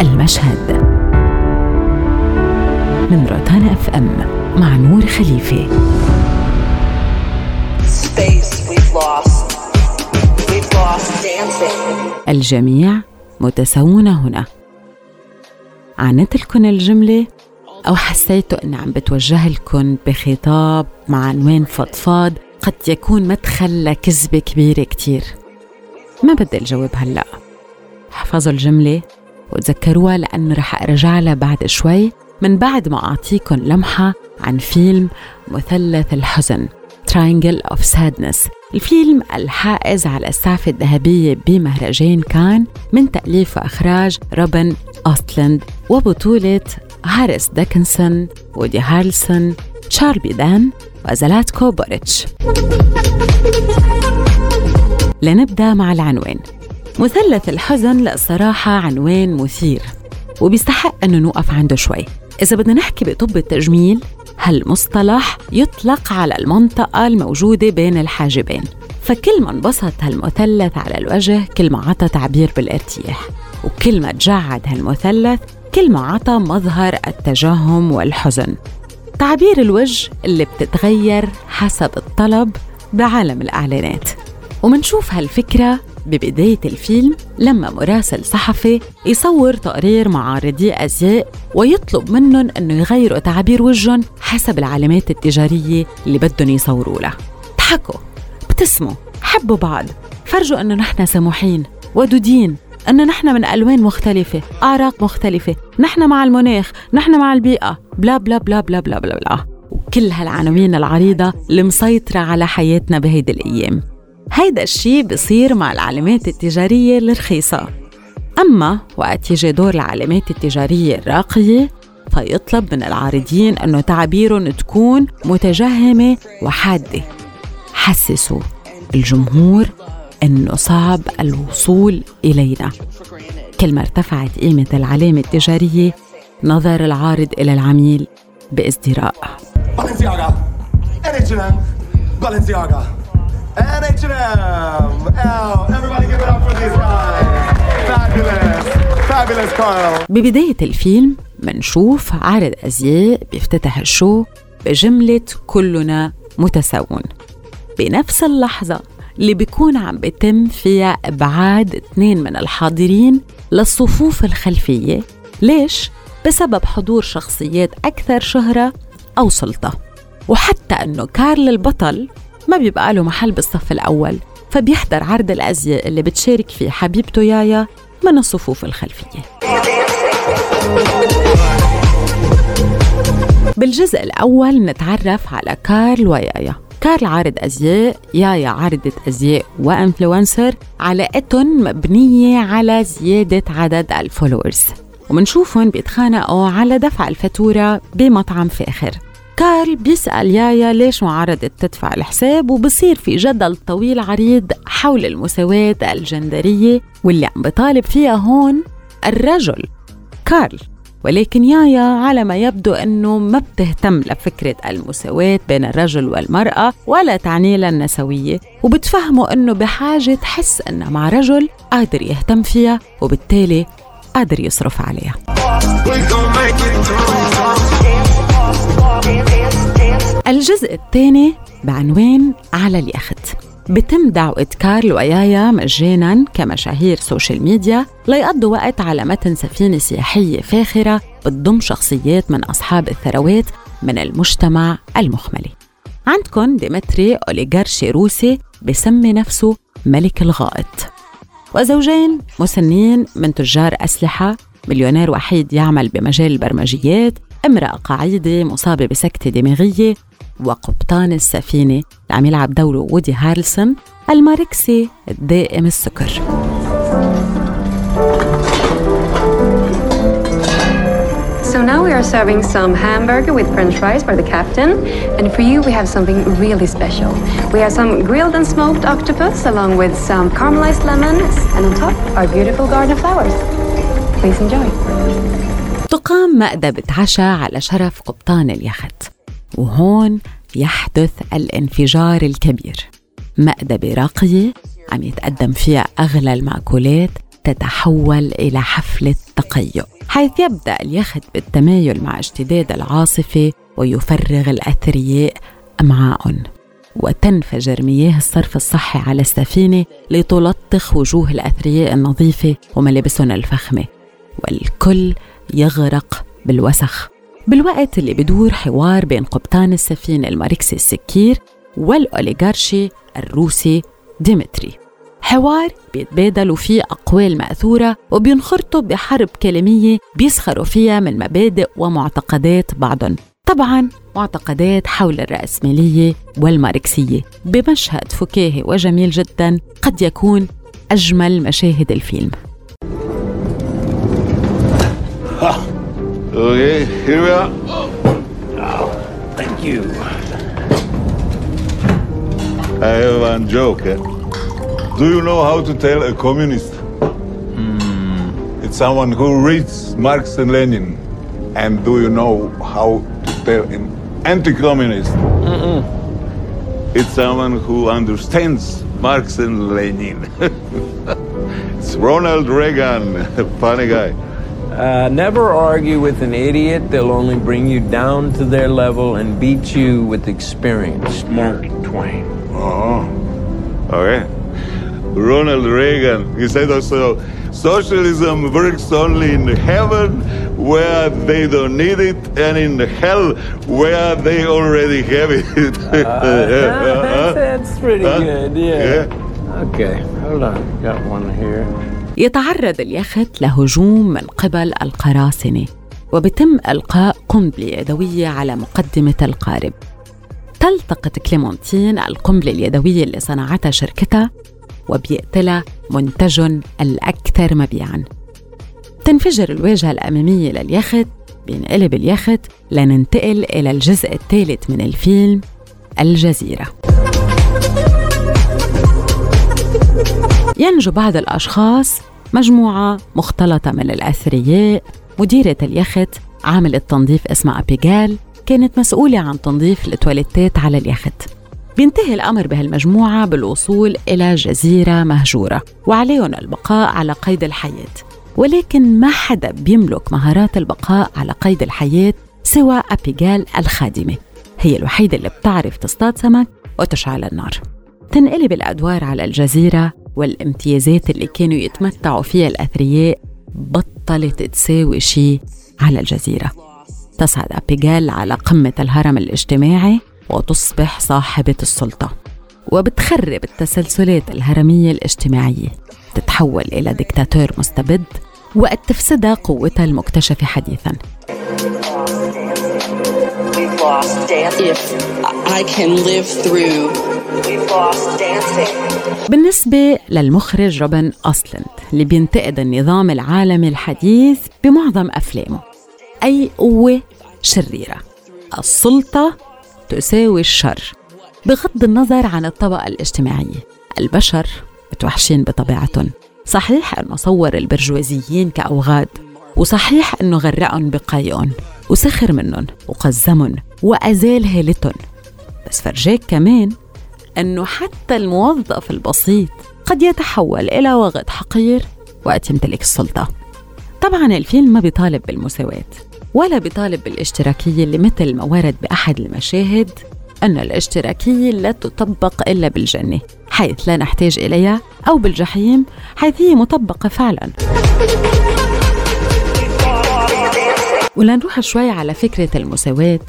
المشهد. من روتانا أف إم مع نور خليفه الجميع متساوون هنا. عانت لكم الجملة أو حسيتوا أني عم بتوجه لكم بخطاب مع عنوان فضفاض قد يكون مدخل لكذبة كبيرة كتير. ما بدي الجواب هلأ. احفظوا الجملة وتذكروها لأنه رح أرجع لها بعد شوي. من بعد ما أعطيكم لمحة عن فيلم مثلث الحزن Triangle of Sadness. الفيلم الحائز على السعفة الذهبية بمهرجان كان من تأليف وإخراج روبن أوستلاند وبطولة هاريس ديكنسون وودي هارلسون تشارلي دان وزلاتكو بوريتش لنبدأ مع العنوان. مثلث الحزن للصراحة عنوان مثير وبيستحق أنه نوقف عنده شوي. إذا بدنا نحكي بطب التجميل هالمصطلح يطلق على المنطقة الموجودة بين الحاجبين فكل ما انبسط هالمثلث على الوجه كل ما عطى تعبير بالارتياح. وكل ما تجعد هالمثلث كل ما عطى مظهر التجهم والحزن. تعبير الوجه اللي بتتغير حسب الطلب بعالم الإعلانات. ومنشوف هالفكرة ببداية الفيلم لما مراسل صحفي يصور تقرير معارضي أزياء ويطلب منهم أنه يغيروا تعابير وجههم حسب العلامات التجارية اللي بدهم يصوروا لها. ضحكوا ابتسموا حبوا بعض. فرجوا أنه نحن سموحين ودودين. أنه نحن من ألوان مختلفة أعراق مختلفة. نحن مع المناخ نحن مع البيئة. بلا بلا بلا بلا بلا بلا, بلا. وكل هالعناوين العريضة اللي مسيطرة على حياتنا بهيدي الأيام. هيدا الشي بصير مع العلامات التجارية الرخيصة. أما وقت يجي دور العلامات التجارية الراقية فيطلب من العارضين أنه تعابيرهم تكون متجهمة وحادة. حسسوا الجمهور أنه صعب الوصول إلينا. كل ما ارتفعت قيمة العلامة التجارية نظر العارض إلى العميل بازدراء. H&M. Oh, everybody give it up for these guys. Fabulous. Fabulous Carl. ببداية الفيلم منشوف عرض أزياء بيفتتح الشو بجملة كلنا متساوون بنفس اللحظة اللي بيكون عم بيتم فيها إبعاد اثنين من الحاضرين للصفوف الخلفية ليش؟ بسبب حضور شخصيات أكثر شهرة أو سلطة وحتى أنه كارل البطل ما بيبقى له محل بالصف الأول فبيحضر عرض الأزياء اللي بتشارك فيه حبيبته يايا من الصفوف الخلفية. بالجزء الأول نتعرف على كارل ويايا. كارل عارض أزياء يايا عارضة أزياء وإنفلونسر علاقتهم مبنية على زيادة عدد الفولورز. ومنشوفهم بيتخانقوا على دفع الفاتورة بمطعم فاخر. كارل بيسأل يايا ليش ما عرضت تدفع الحساب وبصير في جدل طويل عريض حول المساواة الجندرية واللي عم بطالب فيها هون الرجل كارل. ولكن يايا على ما يبدو أنه ما بتهتم لفكرة المساواة بين الرجل والمرأة ولا تعني لها النسوية وبتفهمه أنه بحاجة تحس أنها مع رجل قادر يهتم فيها وبالتالي قادر يصرف عليها. الجزء الثاني بعنوان على اليخت بتم دعوة كارل ويايا مجانا كمشاهير social media ليقضوا وقت على متن سفينة سياحية فاخرة بتضم شخصيات من أصحاب الثروات من المجتمع المخملي. عندكم ديمتري أوليغارشي روسي بسمي نفسه ملك الغائط. وزوجين مسنين من تجار أسلحة مليونير وحيد يعمل بمجال البرمجيات امرأة مقعدة مصابة بسكتة دماغية وقبطان السفينة اللي عم يلعب دوره وودي هارلسون الماركسي الدائم السكر So now we are serving some hamburger with french fries for the captain. And for you, we have something really special. We have some grilled and smoked octopus along with some caramelized lemons. And on top, our beautiful garden of flowers. Please enjoy. تقام مأدبة عشاء على شرف قبطان اليخت وهون يحدث الانفجار الكبير. مأدبة راقية عم يتقدم فيها أغلى المأكولات تتحول إلى حفلة تقيؤ حيث يبدأ اليخت بالتمايل مع اشتداد العاصفة ويفرغ الأثرياء أمعاء وتنفجر مياه الصرف الصحي على السفينة لتلطخ وجوه الأثرياء النظيفة وملابسهم الفخمة. والكل يغرق بالوسخ. بالوقت اللي بدور حوار بين قبطان السفينة الماركسي السكير والأوليغارشي الروسي ديمتري. حوار بيتبادلوا فيه أقوال مأثورة وبينخرطوا بحرب كلامية بيسخروا فيها من مبادئ ومعتقدات بعضهم. طبعا معتقدات حول الرأسمالية والماركسية بمشهد فكاهي وجميل جدا قد يكون أجمل مشاهد الفيلم. Okay, here we are. Thank you. I have one joke. eh? Do you know how to tell a communist? It's someone who reads Marx and Lenin. And do you know how to tell an anti-communist? It's someone who understands Marx and Lenin. it's Ronald Reagan, funny guy. Uh, never argue with an idiot. They'll only bring you down to their level and beat you with experience. Mark Twain. Oh, okay. Ronald Reagan, he said also, socialism works only in heaven where they don't need it, and in hell where they already have it. that's, that's pretty Huh? good, yeah. Yeah. Okay, hold on. Got one here. يتعرض اليخت لهجوم من قبل القراصنة وبتم إلقاء قنبلة يدوية على مقدمة القارب. تلتقط كليمونتين القنبلة اليدوية اللي صنعتها شركتها وبيقتلها منتج الأكثر مبيعاً. تنفجر الواجهة الأمامية لليخت بينقلب اليخت لننتقل إلى الجزء الثالث من الفيلم الجزيرة. ينجو بعض الأشخاص مجموعة مختلطة من الأثرياء. مديرة اليخت عاملة تنظيف اسمها أبيجال كانت مسؤولة عن تنظيف التواليتات على اليخت. بينتهي الأمر بهالمجموعة بالوصول إلى جزيرة مهجورة وعليهم البقاء على قيد الحياة. ولكن ما حدا بيملك مهارات البقاء على قيد الحياة سوى أبيجال الخادمة. هي الوحيدة اللي بتعرف تصطاد سمك وتشعل النار. تنقلب الأدوار على الجزيرة والامتيازات اللي كانوا يتمتعوا فيها الأثرياء بطلت تساوي شيء على الجزيرة تصعد أبيجال على قمة الهرم الاجتماعي وتصبح صاحبة السلطة وبتخرب التسلسلات الهرمية الاجتماعية تتحول إلى دكتاتور مستبد وقد تفسدها قوتها المكتشفة حديثاً if I can live through. بالنسبة للمخرج روبن أصلند اللي بينتقد النظام العالمي الحديث بمعظم أفلامه. أي قوة شريرة. السلطة تساوي الشر. بغض النظر عن الطبقة الاجتماعية البشر متوحشين بطبيعتهم. صحيح أنه صور البرجوازيين كأوغاد وصحيح أنه غرقهم بقايقهم وسخر منهم وقزمهم وأزال هالتهم بس فرجاك كمان أنه حتى الموظف البسيط قد يتحول إلى وغد حقير وقت يمتلك السلطة. طبعا الفيلم ما بيطالب بالمساواة ولا بيطالب بالاشتراكية اللي مثل ما ورد بأحد المشاهد أن الاشتراكية لا تطبق إلا بالجنة حيث لا نحتاج إليها أو بالجحيم حيث هي مطبقة فعلاً. ولنروح شوي على فكرة المساواة.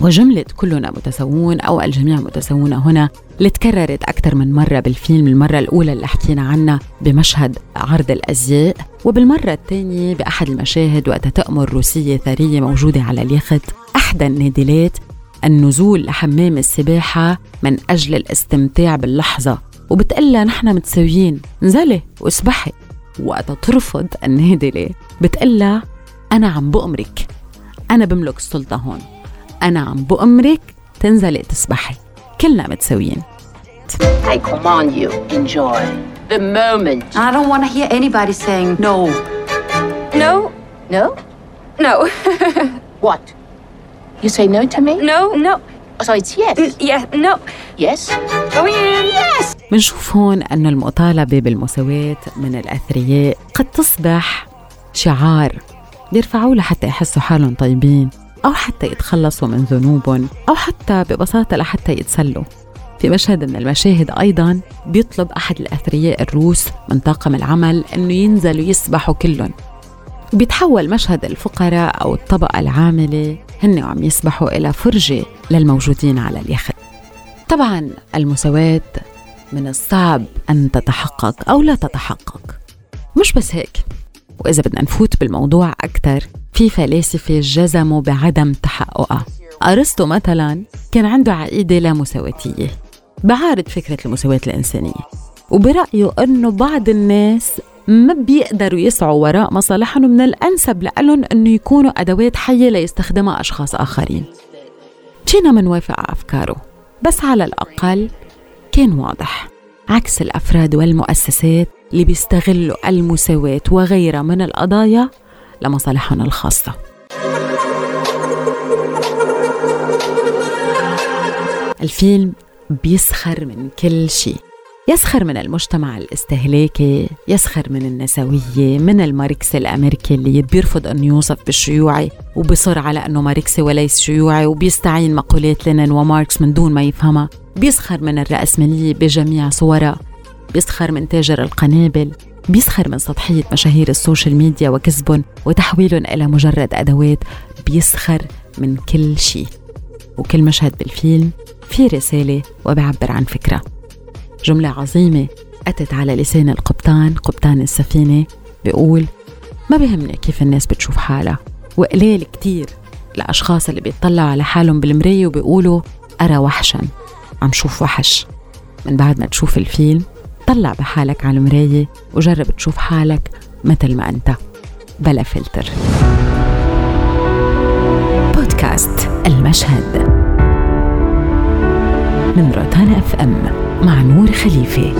وجملة كلنا متساوون أو الجميع متساوون هنا اللي تكررت أكثر من مرة بالفيلم المرة الأولى اللي حكينا عنها بمشهد عرض الأزياء وبالمرة الثانية بأحد المشاهد وقت تأمر روسية ثرية موجودة على اليخت. أحدى النادلات النزول لحمام السباحة من أجل الاستمتاع باللحظة. وبتقلها نحن متساويين. نزلي واسبحي. وقت ترفض النادلة. بتقلها أنا عم بأمرك أنا بملك السلطة هون. أنا عم بأمرك تنزلي تسبحي كلنا متساويين. I command you enjoy the moment. I don't want to hear anybody saying no. No? No? No. What? You say no to me? No No. Oh, منشوف uh, هون أن المطالبة بالمساواة من الأثرياء قد تصبح شعار. بيرفعوه لحتى يحسوا حالهم طيبين. أو حتى يتخلصوا من ذنوبهم أو حتى ببساطة لحتى يتسلوا. في مشهد من المشاهد أيضا بيطلب أحد الأثرياء الروس من طاقم العمل أنه ينزلوا يسبحوا كلهم. بيتحول مشهد الفقراء أو الطبقة العاملة هن عم يسبحوا إلى فرجة للموجودين على اليخت. طبعا المساواة من الصعب أن تتحقق أو لا تتحقق. مش بس هيك وإذا بدنا نفوت بالموضوع أكثر في فلاسفة جزموا بعدم تحققها. أرسطو مثلا كان عنده عقيدة لا مساواتية بعارض فكرة المساواة الإنسانية وبرأيه أنه بعض الناس ما بيقدروا يسعوا وراء مصالحهم من الأنسب لهم أنه يكونوا أدوات حية ليستخدمها أشخاص آخرين. جينا منوافق على أفكاره بس على الأقل كان واضح. عكس الأفراد والمؤسسات اللي بيستغلوا المساواة وغيرها من القضايا لمصالحهم الخاصة. الفيلم بيسخر من كل شيء. يسخر من المجتمع الاستهلاكي يسخر من النسوية من الماركسي الأمريكي اللي بيرفض أن يوصف بالشيوعي وبصر على أنه ماركسي وليس شيوعي وبيستعين بمقولات لينين وماركس من دون ما يفهمها. بيسخر من الرأسمالية بجميع صورها. بيسخر من تاجر القنابل بيسخر من سطحية مشاهير ال social media وكذبهم وتحويلهم إلى مجرد أدوات بيسخر من كل شيء. وكل مشهد بالفيلم في رسالة وبعبر عن فكرة. جملة عظيمة أتت على لسان القبطان قبطان السفينة بيقول ما بهمني كيف الناس بتشوف حالها وقليل كتير الأشخاص اللي بيطلعوا على حالهم بالمراية وبيقولوا أرى وحشا عم شوف وحش. من بعد ما تشوف الفيلم طلع بحالك على المراية وجرب تشوف حالك مثل ما أنت. بلا فلتر. بودكاست المشهد. من روتانا أف أم مع نور خليفة.